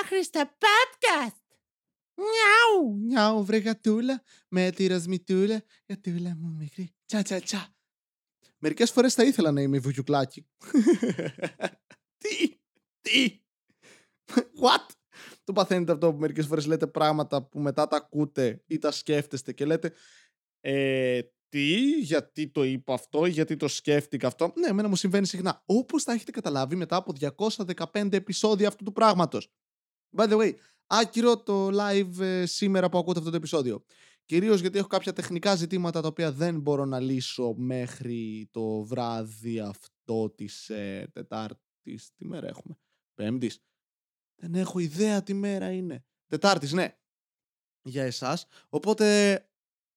άχρηστα podcast. Νιάου, νιάου βρε γατούλα, με τη ρασμιτούλα, γατούλα μου μικρή, τσα τσα τσα. Μερικές φορές θα ήθελα να είμαι βουγιουκλάκι. τι, τι, what? Το παθαίνετε αυτό που μερικές φορές λέτε πράγματα που μετά τα ακούτε ή τα σκέφτεστε και λέτε ε, τι, γιατί το είπα αυτό, γιατί το σκέφτηκα αυτό. Ναι, εμένα μου συμβαίνει συχνά. Όπως θα έχετε καταλάβει μετά από 215 επεισόδια αυτού του πράγματος. By the way, άκυρο το live ε, σήμερα που ακούτε αυτό το επεισόδιο. Κυρίως γιατί έχω κάποια τεχνικά ζητήματα τα οποία δεν μπορώ να λύσω μέχρι το βράδυ αυτό της ε, Τετάρτης. Τι μέρα έχουμε, Πέμπτης. Δεν έχω ιδέα τι μέρα είναι. Τετάρτης, ναι. Για εσάς. Οπότε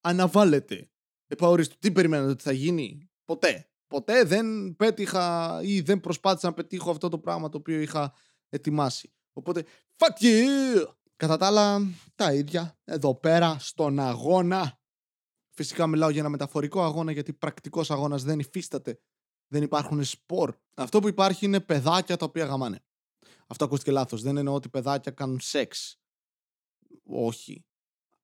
αναβάλλετε. Επαορίστου. Τι περιμένετε ότι θα γίνει; Ποτέ. Ποτέ δεν πέτυχα ή δεν προσπάθησα να πετύχω αυτό το πράγμα το οποίο είχα ετοιμάσει. Οπότε, fuck you! Κατά τα άλλα, τα ίδια. Εδώ πέρα, στον αγώνα. Φυσικά μιλάω για ένα μεταφορικό αγώνα, γιατί πρακτικός αγώνας δεν υφίσταται. Δεν υπάρχουν σπορ. Αυτό που υπάρχει είναι παιδάκια τα οποία γαμάνε. Αυτό ακούστηκε λάθος. Δεν εννοώ ότι παιδάκια κάνουν σεξ. Όχι.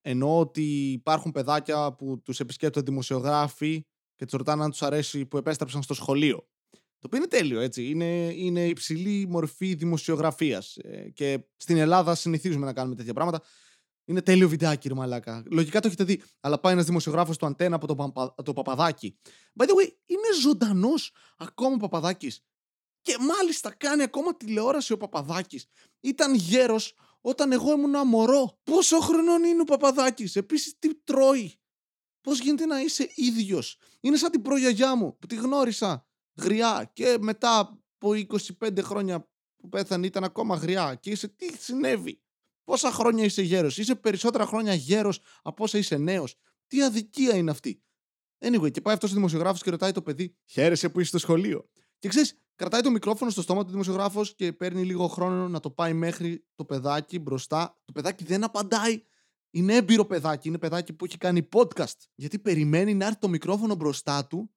Εννοώ ότι υπάρχουν παιδάκια που τους επισκέπτονται δημοσιογράφοι και τους ρωτάνε αν τους αρέσει που επέστρεψαν στο σχολείο. Το οποίο είναι τέλειο, έτσι. Είναι, είναι υψηλή μορφή δημοσιογραφίας. Ε, και στην Ελλάδα συνηθίζουμε να κάνουμε τέτοια πράγματα. Είναι τέλειο βιντεάκι, ρε μαλάκα. Λογικά το έχετε δει. Αλλά πάει ένας δημοσιογράφος του Αντένα από το, παπα, το Παπαδάκι. By the way, είναι ζωντανός ακόμα ο Παπαδάκης. Και μάλιστα κάνει ακόμα τηλεόραση ο Παπαδάκης. Ήταν γέρος όταν εγώ ήμουν μωρό. Πόσο χρονών είναι ο Παπαδάκης; Επίσης, τι τρώει; Πώς γίνεται να είσαι ίδιος; Είναι σαν την προγιαγιά μου που τη γνώρισα γριά και μετά από 25 χρόνια που πέθανε ήταν ακόμα γριά και είσαι τι συνέβη; Πόσα χρόνια είσαι γέρος; Είσαι περισσότερα χρόνια γέρος από όσα είσαι νέος; Τι αδικία είναι αυτή; Anyway, και πάει αυτός ο δημοσιογράφος και ρωτάει το παιδί, Χαίρεσαι που είσαι στο σχολείο; Και ξέρεις, κρατάει το μικρόφωνο στο στόμα του δημοσιογράφος και παίρνει λίγο χρόνο να το πάει μέχρι το παιδάκι μπροστά. Το παιδάκι δεν απαντάει. Είναι έμπειρο παιδάκι. Είναι παιδάκι που έχει κάνει podcast. Γιατί περιμένει να έρθει το μικρόφωνο μπροστά του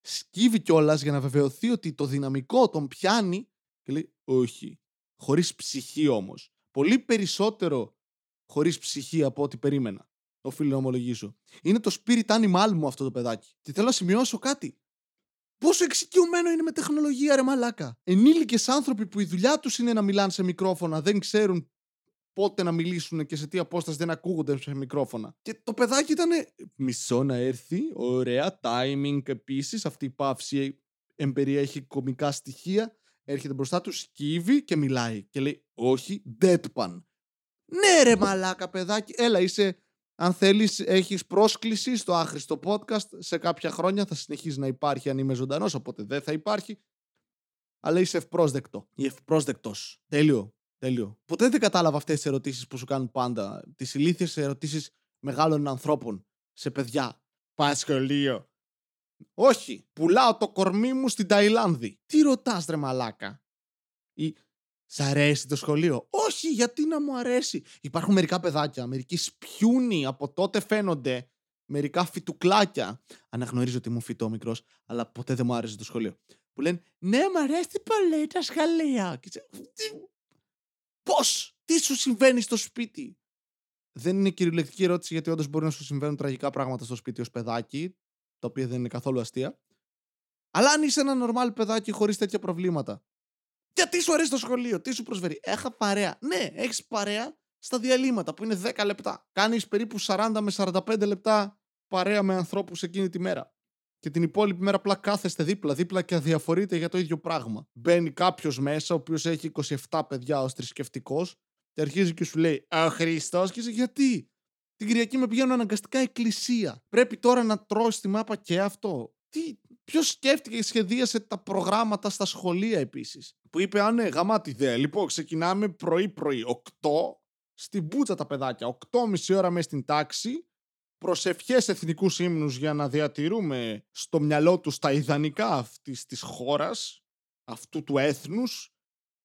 σκύβει κιόλας για να βεβαιωθεί ότι το δυναμικό τον πιάνει και λέει όχι. Χωρίς ψυχή όμως. Πολύ περισσότερο χωρίς ψυχή από ό,τι περίμενα. Οφείλω να ομολογήσω. Είναι το spirit animal μου αυτό το παιδάκι. Και θέλω να σημειώσω κάτι. Πόσο εξοικειωμένο είναι με τεχνολογία, ρε μαλάκα. Ενήλικες άνθρωποι που η δουλειά τους είναι να μιλάνε σε μικρόφωνα, δεν ξέρουν πότε να μιλήσουν και σε τι απόσταση δεν ακούγονται σε μικρόφωνα. Και το παιδάκι ήταν μισό να έρθει, ωραία, timing επίσης. Αυτή η παύση εμπεριέχει κομικά στοιχεία. Έρχεται μπροστά του, σκύβει και μιλάει. Και λέει, Όχι, deadpan. Ναι, ρε μαλάκα, παιδάκι, έλα, είσαι. Αν θέλεις, έχεις πρόσκληση στο άχρηστο podcast. Σε κάποια χρόνια θα συνεχίζει να υπάρχει αν είμαι ζωντανός, οπότε δεν θα υπάρχει. Αλλά είσαι ευπρόσδεκτο ή ευπρόσδεκτος. Τέλειο. Τέλειο. Ποτέ δεν κατάλαβα αυτές τις ερωτήσεις που σου κάνουν πάντα. Τις ηλίθιες ερωτήσεις μεγάλων ανθρώπων σε παιδιά. Πας σχολείο. Όχι. Πουλάω το κορμί μου στην Ταϊλάνδη. Τι ρωτάς, ρε μαλάκα; Ή Σ' αρέσει το σχολείο; Όχι, γιατί να μου αρέσει; Υπάρχουν μερικά παιδάκια, μερικοί σπιούνι από τότε φαίνονται. Μερικά φιτουκλάκια. Αναγνωρίζω ότι ήμουν φυτό μικρός, αλλά ποτέ δεν μου άρεσε το σχολείο. Που λένε Ναι, μου αρέσει πολύ τα σχολεία. Και Πώς! Τι σου συμβαίνει στο σπίτι! Δεν είναι κυριολεκτική ερώτηση γιατί όντως μπορεί να σου συμβαίνουν τραγικά πράγματα στο σπίτι ως παιδάκι, τα οποία δεν είναι καθόλου αστεία. Αλλά αν είσαι ένα νορμάλ παιδάκι χωρίς τέτοια προβλήματα. Γιατί σου αρέσει το σχολείο, τι σου προσφέρει; Έχα παρέα. Ναι, έχεις παρέα στα διαλύματα που είναι 10 λεπτά. Κάνεις περίπου 40 με 45 λεπτά παρέα με ανθρώπους εκείνη τη μέρα και την υπόλοιπη μέρα απλά κάθεστε δίπλα-δίπλα και αδιαφορείτε για το ίδιο πράγμα. Μπαίνει κάποιος μέσα, ο οποίος έχει 27 παιδιά ως θρησκευτικός, και αρχίζει και σου λέει Α, Χριστός, και είσαι γιατί; Την Κυριακή με πηγαίνω αναγκαστικά εκκλησία. Πρέπει τώρα να τρώω στη μάπα και αυτό. Τι, Ποιος σκέφτηκε και σχεδίασε τα προγράμματα στα σχολεία επίσης; Που είπε, Α, ναι, γαμάτι ιδέα. Λοιπόν, ξεκινάμε πρωί-πρωί, 8 στην μπούτσα τα παιδάκια. 8,5 ώρα μέσα στην τάξη προσευχές εθνικούς ύμνους για να διατηρούμε στο μυαλό τους τα ιδανικά αυτής της χώρας, αυτού του έθνους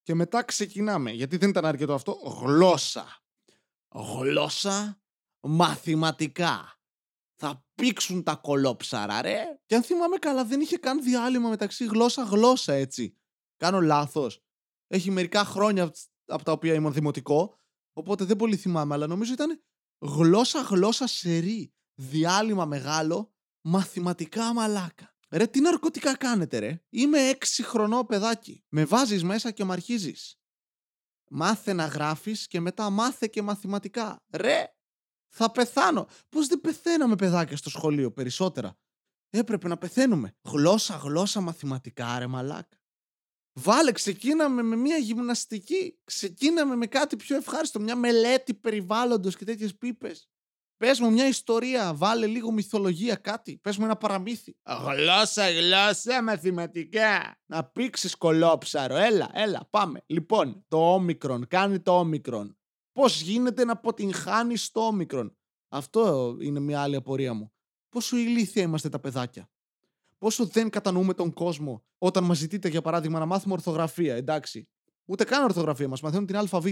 και μετά ξεκινάμε. Γιατί δεν ήταν αρκετό αυτό. Γλώσσα. Γλώσσα μαθηματικά. Θα πήξουν τα κολόψαρα, ρε. Και αν θυμάμαι καλά, δεν είχε καν διάλειμμα μεταξύ γλώσσα-γλώσσα, έτσι. Κάνω λάθος. Έχει μερικά χρόνια από τα οποία ήμουν δημοτικό. Οπότε δεν πολύ θυμάμαι, αλλά νομίζω ήταν γλώσσα γλώσσα σερή. Διάλειμμα μεγάλο, μαθηματικά μαλάκα. Ρε, τι ναρκωτικά κάνετε, ρε. Είμαι έξι χρονό παιδάκι. Με βάζεις μέσα και με αρχίζεις. Μάθε να γράφεις και μετά μάθε και μαθηματικά. Ρε, θα πεθάνω. Πώς δεν πεθαίναμε παιδάκια στο σχολείο περισσότερα; Έπρεπε να πεθαίνουμε. Γλώσσα, γλώσσα, μαθηματικά, ρε μαλάκα. Βάλε, ξεκίναμε με μια γυμναστική. Ξεκίναμε με κάτι πιο ευχάριστο. Μια μελέτη περιβάλλοντος και τέτοιες πίπες. Πες μου μια ιστορία, βάλε λίγο μυθολογία, κάτι. Πες μου ένα παραμύθι. Γλώσσα, γλώσσα, μαθηματικά. Να πήξεις κολόψαρο. Έλα, έλα, πάμε. Λοιπόν, το όμικρον, κάνει το όμικρον. Πώς γίνεται να αποτυγχάνεις το όμικρον; Αυτό είναι μια άλλη απορία μου. Πόσο ηλίθια είμαστε τα παιδάκια. Πόσο δεν κατανοούμε τον κόσμο όταν μας ζητείτε, για παράδειγμα, να μάθουμε ορθογραφία, εντάξει. Ούτε καν ορθογραφία μας, μαθαίνουν την ΑΒ.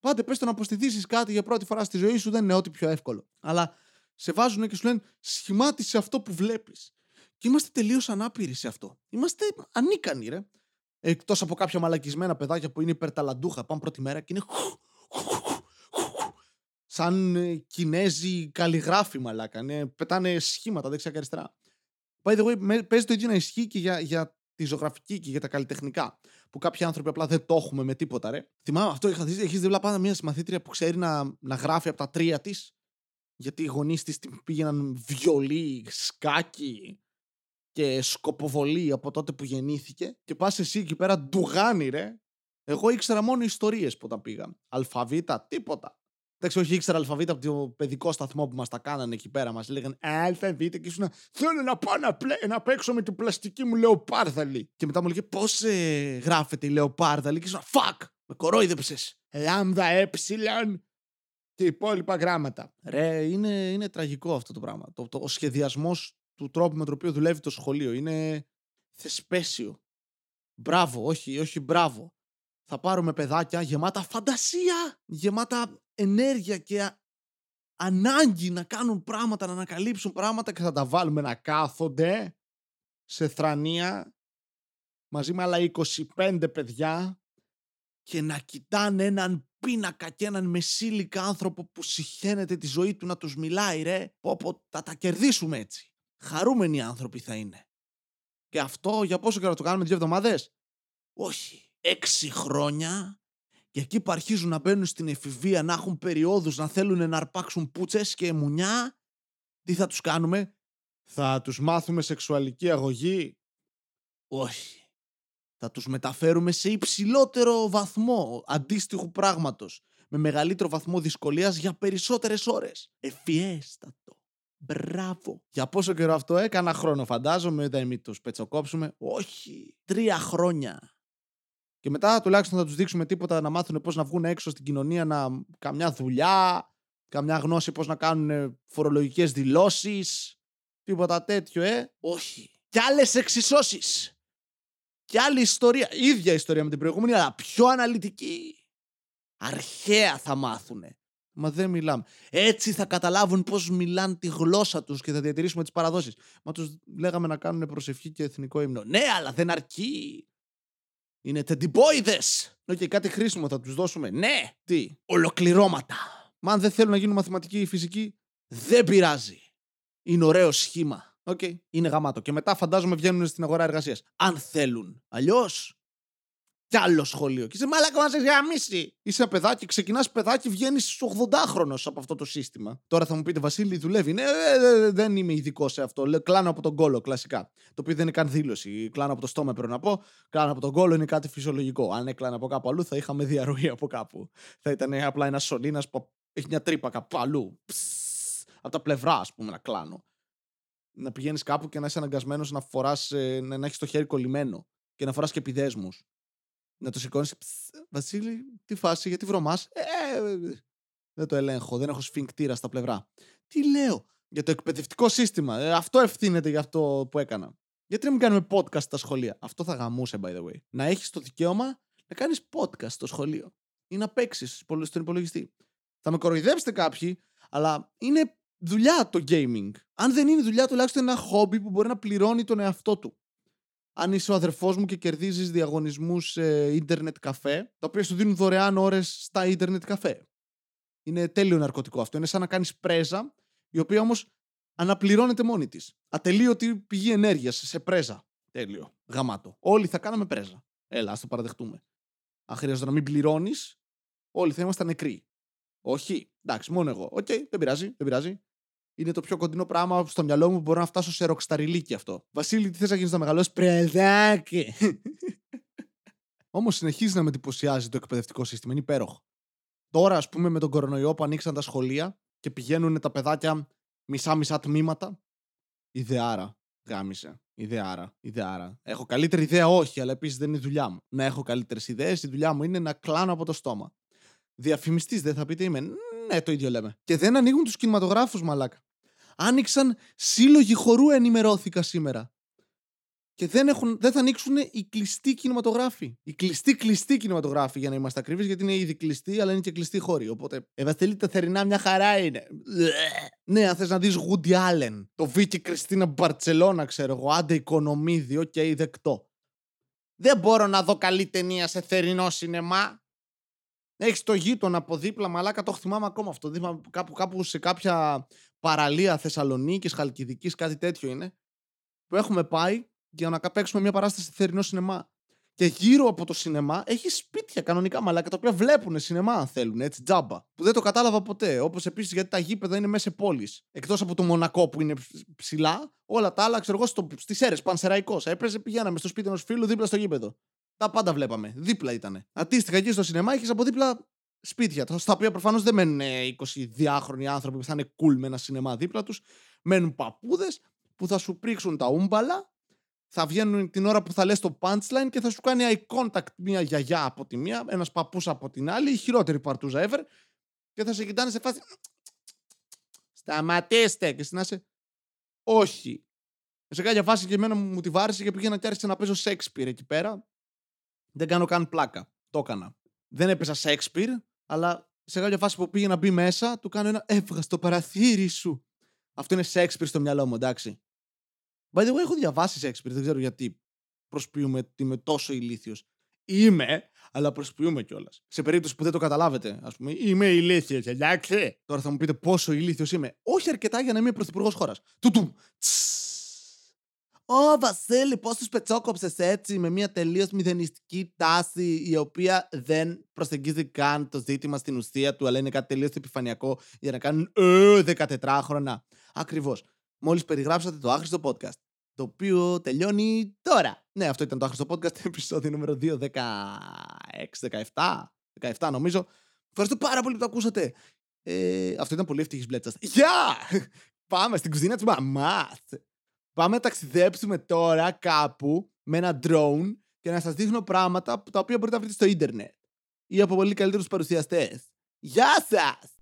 Πάτε, πες το να αποστηθήσεις κάτι για πρώτη φορά στη ζωή σου, δεν είναι ό,τι πιο εύκολο. Αλλά σε βάζουν και σου λένε σχημάτισε αυτό που βλέπεις. Και είμαστε τελείως ανάπηροι σε αυτό. Είμαστε ανίκανοι, ρε. Εκτός από κάποια μαλακισμένα παιδάκια που είναι υπερταλαντούχα, πάνε πρώτη μέρα και είναι. Σαν ε, Κινέζοι καλλιγράφοι, μαλάκα. Ναι, πετάνε σχήματα δεξιά και αριστερά. By the way, παίζει το ίδιο να ισχύει και για, για τη ζωγραφική και για τα καλλιτεχνικά. Που κάποιοι άνθρωποι απλά δεν το έχουμε με τίποτα, ρε. Θυμάμαι αυτό, είχα δει, έχεις δει πάντα μια συμμαθήτρια που ξέρει να, να γράφει από τα τρία της; Γιατί οι γονείς της πήγαιναν βιολί, σκάκι και σκοποβολή από τότε που γεννήθηκε. Και πας εσύ εκεί πέρα ντουγάνι, ρε. Εγώ ήξερα μόνο ιστορίες που όταν πήγα. Αλφαβήτα, τίποτα. Εντάξει, όχι ήξερα αλφαβήτα από το παιδικό σταθμό που μας τα κάνανε εκεί πέρα. Μας λέγανε Αλφαβήτα και ήσουν. Θέλω να πάω να, πλέ, να παίξω με την πλαστική μου λεοπάρδαλη. Και μετά μου λέγε Πώς ε, γράφεται η λεοπάρδαλη. Και ήσουν. Φακ! Με κορόιδεψες. Λάμδα, έψιλαν και υπόλοιπα γράμματα. Ρε, είναι, είναι τραγικό αυτό το πράγμα. Το, το, ο σχεδιασμός του τρόπου με τον οποίο δουλεύει το σχολείο είναι θεσπέσιο. Μπράβο, όχι, όχι μπράβο. Θα πάρουμε παιδάκια γεμάτα φαντασία, γεμάτα ενέργεια και ανάγκη να κάνουν πράγματα, να ανακαλύψουν πράγματα και θα τα βάλουμε να κάθονται σε θρανία μαζί με άλλα 25 παιδιά και να κοιτάνε έναν πίνακα και έναν μεσήλικα άνθρωπο που συχαίνεται τη ζωή του να τους μιλάει ρε. Πω πω θα τα κερδίσουμε έτσι. Χαρούμενοι άνθρωποι θα είναι. Και αυτό για πόσο καιρό το κάνουμε δύο εβδομάδες; Όχι. Έξι χρόνια και εκεί που αρχίζουν να μπαίνουν στην εφηβεία, να έχουν περιόδους, να θέλουν να αρπάξουν πούτσες και μουνιά, τι θα τους κάνουμε, θα τους μάθουμε σεξουαλική αγωγή; Όχι. Θα τους μεταφέρουμε σε υψηλότερο βαθμό αντίστοιχου πράγματος, με μεγαλύτερο βαθμό δυσκολίας για περισσότερες ώρες. Εφιέστατο. Μπράβο. Για πόσο καιρό αυτό έκανα χρόνο, φαντάζομαι, δεν μην τους πετσοκόψουμε; Όχι. Τρία χρόνια. Και μετά τουλάχιστον θα τους δείξουμε τίποτα να μάθουν πώς να βγουν έξω στην κοινωνία, να καμιά δουλειά, καμιά γνώση πώς να κάνουν φορολογικές δηλώσεις. Τίποτα τέτοιο, ε. Όχι. Κι άλλες εξισώσεις. Κι άλλη ιστορία. ίδια ιστορία με την προηγούμενη, αλλά πιο αναλυτική. Αρχαία θα μάθουνε. Μα δεν μιλάμε. Έτσι θα καταλάβουν πώς μιλάνε τη γλώσσα τους και θα διατηρήσουμε τις παραδόσεις. Μα τους λέγαμε να κάνουν προσευχή και εθνικό ύμνο. Ναι, αλλά δεν αρκεί. Είναι τεντιμπόιδες. Ok, okay, κάτι χρήσιμο θα τους δώσουμε. Ναι, τι; Ολοκληρώματα. Μα αν δεν θέλουν να γίνουν μαθηματικοί ή φυσικοί, δεν πειράζει. Είναι ωραίο σχήμα. Ok, okay. είναι γαμάτο. Και μετά φαντάζομαι βγαίνουν στην αγορά εργασίας. Αν θέλουν. Αλλιώς κι άλλο σχολείο. Και είσαι μαλάκα να σε γαμίσει. Είσαι ένα παιδάκι, ξεκινάς παιδάκι, βγαίνεις 80χρονο από αυτό το σύστημα. Τώρα θα μου πείτε, Βασίλη, δουλεύει. Ναι, ε, ε, δεν είμαι ειδικό σε αυτό. Λέω, κλάνω από τον κόλο, κλασικά. Το οποίο δεν είναι καν δήλωση. Κλάνω από το στόμα, πρέπει να πω. Κλάνω από τον κόλο είναι κάτι φυσιολογικό. Αν έκλανα από κάπου αλλού, θα είχαμε διαρροή από κάπου. Θα ήταν απλά ένας σωλήνας που έχει μια τρύπα κάπου αλλού. από τα πλευρά, α πούμε, να κλάνω. Να πηγαίνει κάπου και να είσαι αναγκασμένο να φορά, ε, να, να έχει το χέρι κολλημένο και να φορά και επιδέσμου να το σηκώνεις. Βασίλη, τι φάση, γιατί βρωμάς; Ε, δεν το ελέγχω, δεν έχω σφιγκτήρα στα πλευρά. Τι λέω για το εκπαιδευτικό σύστημα. Ε, αυτό ευθύνεται για αυτό που έκανα. Γιατί να μην κάνουμε podcast στα σχολεία; Αυτό θα γαμούσε, by the way. Να έχεις το δικαίωμα να κάνεις podcast στο σχολείο ή να παίξεις στον υπολογιστή. Θα με κοροϊδέψετε κάποιοι, αλλά είναι δουλειά το gaming. Αν δεν είναι δουλειά, τουλάχιστον ένα χόμπι που μπορεί να πληρώνει τον εαυτό του. Αν είσαι ο αδερφός μου και κερδίζεις διαγωνισμούς σε ίντερνετ καφέ, τα οποία σου δίνουν δωρεάν ώρες στα ίντερνετ καφέ. Είναι τέλειο ναρκωτικό αυτό. Είναι σαν να κάνεις πρέζα, η οποία όμως αναπληρώνεται μόνη της. Ατελείωτη πηγή ενέργειας σε πρέζα. Τέλειο. Γαμάτο. Όλοι θα κάναμε πρέζα. Έλα, ας το παραδεχτούμε. Αν χρειάζεται να μην πληρώνεις, όλοι θα ήμασταν νεκροί. Όχι. Εντάξει, μόνο εγώ. Οκ, δεν πειράζει, δεν πειράζει. Είναι το πιο κοντινό πράγμα στο μυαλό μου που μπορώ να φτάσω σε ροξταριλίκι αυτό. Βασίλη, τι θες να γίνεις να μεγαλώσεις, πρεζάκι. Όμως συνεχίζεις να με εντυπωσιάζει το εκπαιδευτικό σύστημα. Είναι υπέροχο. Τώρα, ας πούμε, με τον κορονοϊό που ανοίξαν τα σχολεία και πηγαίνουν τα παιδάκια μισά-μισά τμήματα. Ιδεάρα. Γάμισε. Ιδεάρα. Ιδεάρα. Έχω καλύτερη ιδέα, όχι, αλλά επίσης δεν είναι η δουλειά μου. Να έχω καλύτερες ιδέες. Η δουλειά μου είναι να κλάνω από το στόμα. Διαφημιστής, δεν θα πείτε είμαι. Ναι, το ίδιο λέμε. Και δεν ανοίγουν τους κινηματογράφους, μαλάκα. Άνοιξαν σύλλογοι χορού, ενημερώθηκα σήμερα. Και δεν, έχουν, δεν θα ανοίξουν οι κλειστοί κινηματογράφοι. Οι κλειστοί κλειστοί κινηματογράφοι, για να είμαστε ακριβείς, γιατί είναι ήδη κλειστοί, αλλά είναι και κλειστοί χώροι. Οπότε, Ευαστελή, τα θερινά μια χαρά είναι. Ναι, αν θες να δεις Woody Allen, το Βίκυ Κριστίνα Μπαρσελόνα, ξέρω εγώ, άντε Οικονομίδη, ok, okay, δεκτό. Δεν μπορώ να δω καλή ταινία σε θερινό σινεμά. Έχεις το γείτονα από δίπλα, μαλάκα το θυμάμαι ακόμα αυτό. κάπου, κάπου σε κάποια παραλία Θεσσαλονίκης, Χαλκιδικής, κάτι τέτοιο είναι. Που έχουμε πάει για να παίξουμε μια παράσταση θερινό σινεμά. Και γύρω από το σινεμά έχει σπίτια κανονικά μαλάκα τα οποία βλέπουν σινεμά αν θέλουν, έτσι τζάμπα. Που δεν το κατάλαβα ποτέ. Όπως επίσης γιατί τα γήπεδα είναι μέσα σε πόλεις. Εκτός από το Μονακό που είναι ψηλά, όλα τα άλλα ξέρω εγώ στις αίρε, πανσεραϊκός. Έπαιζε, πηγαίναμε στο σπίτι ενός φίλου δίπλα στο γήπεδο. Τα πάντα βλέπαμε. Δίπλα ήταν. Αντίστοιχα εκεί στο σινεμά έχεις από δίπλα σπίτια. Στα οποία προφανώς δεν μένουν 20 διάχρονοι άνθρωποι που θα είναι cool με ένα σινεμά δίπλα τους. Μένουν παππούδες που θα σου πρίξουν τα ούμπαλα θα βγαίνουν την ώρα που θα λες το punchline και θα σου κάνει eye contact μια γιαγιά από τη μία, ένας παππούς από την άλλη, η χειρότερη παρτούζα ever και θα σε κοιτάνε σε φάση σταματήστε και συνάσαι όχι. Σε κάποια φάση και εμένα μου τη βάρεσε και πήγαινα και άρχισα να παίζω Shakespeare εκεί πέρα. Δεν κάνω καν πλάκα. Το έκανα. Δεν έπαιζα Shakespeare, αλλά σε κάποια φάση που πήγε να μπει μέσα, του κάνω ένα έβγα στο παραθύρι σου. Αυτό είναι Shakespeare στο μυαλό μου, εντάξει. By the way, έχω διαβάσει Shakespeare, δεν ξέρω γιατί προσποιούμε ότι είμαι τόσο ηλίθιος. Είμαι, αλλά προσποιούμε κιόλας. Σε περίπτωση που δεν το καταλάβετε, ας πούμε, είμαι ηλίθιος, εντάξει. Τώρα θα μου πείτε πόσο ηλίθιος είμαι. Όχι αρκετά για να είμαι πρωθυπουργός χώρας. Τουτουμ. Ω, Βασίλη, πώς τους πετσόκοψες έτσι με μια τελείως μηδενιστική τάση η οποία δεν προσεγγίζει καν το ζήτημα στην ουσία του, αλλά είναι κάτι τελείως επιφανειακό για να κάνουν 14 χρόνια. Ακριβώς μόλις περιγράψατε το άχρηστο podcast. Το οποίο τελειώνει τώρα. Ναι, αυτό ήταν το άχρηστο podcast, επεισόδιο νούμερο 2, 16, 17, 17 νομίζω. Ευχαριστώ πάρα πολύ που το ακούσατε. Ε, αυτό ήταν πολύ ευτυχής μπλέτσας. Γεια! Πάμε στην κουζίνα της μαμάς. Πάμε να ταξιδέψουμε τώρα κάπου με ένα drone και να σας δείχνω πράγματα τα οποία μπορείτε να βρείτε στο ίντερνετ ή από πολύ καλύτερους παρουσιαστές! Γεια σας!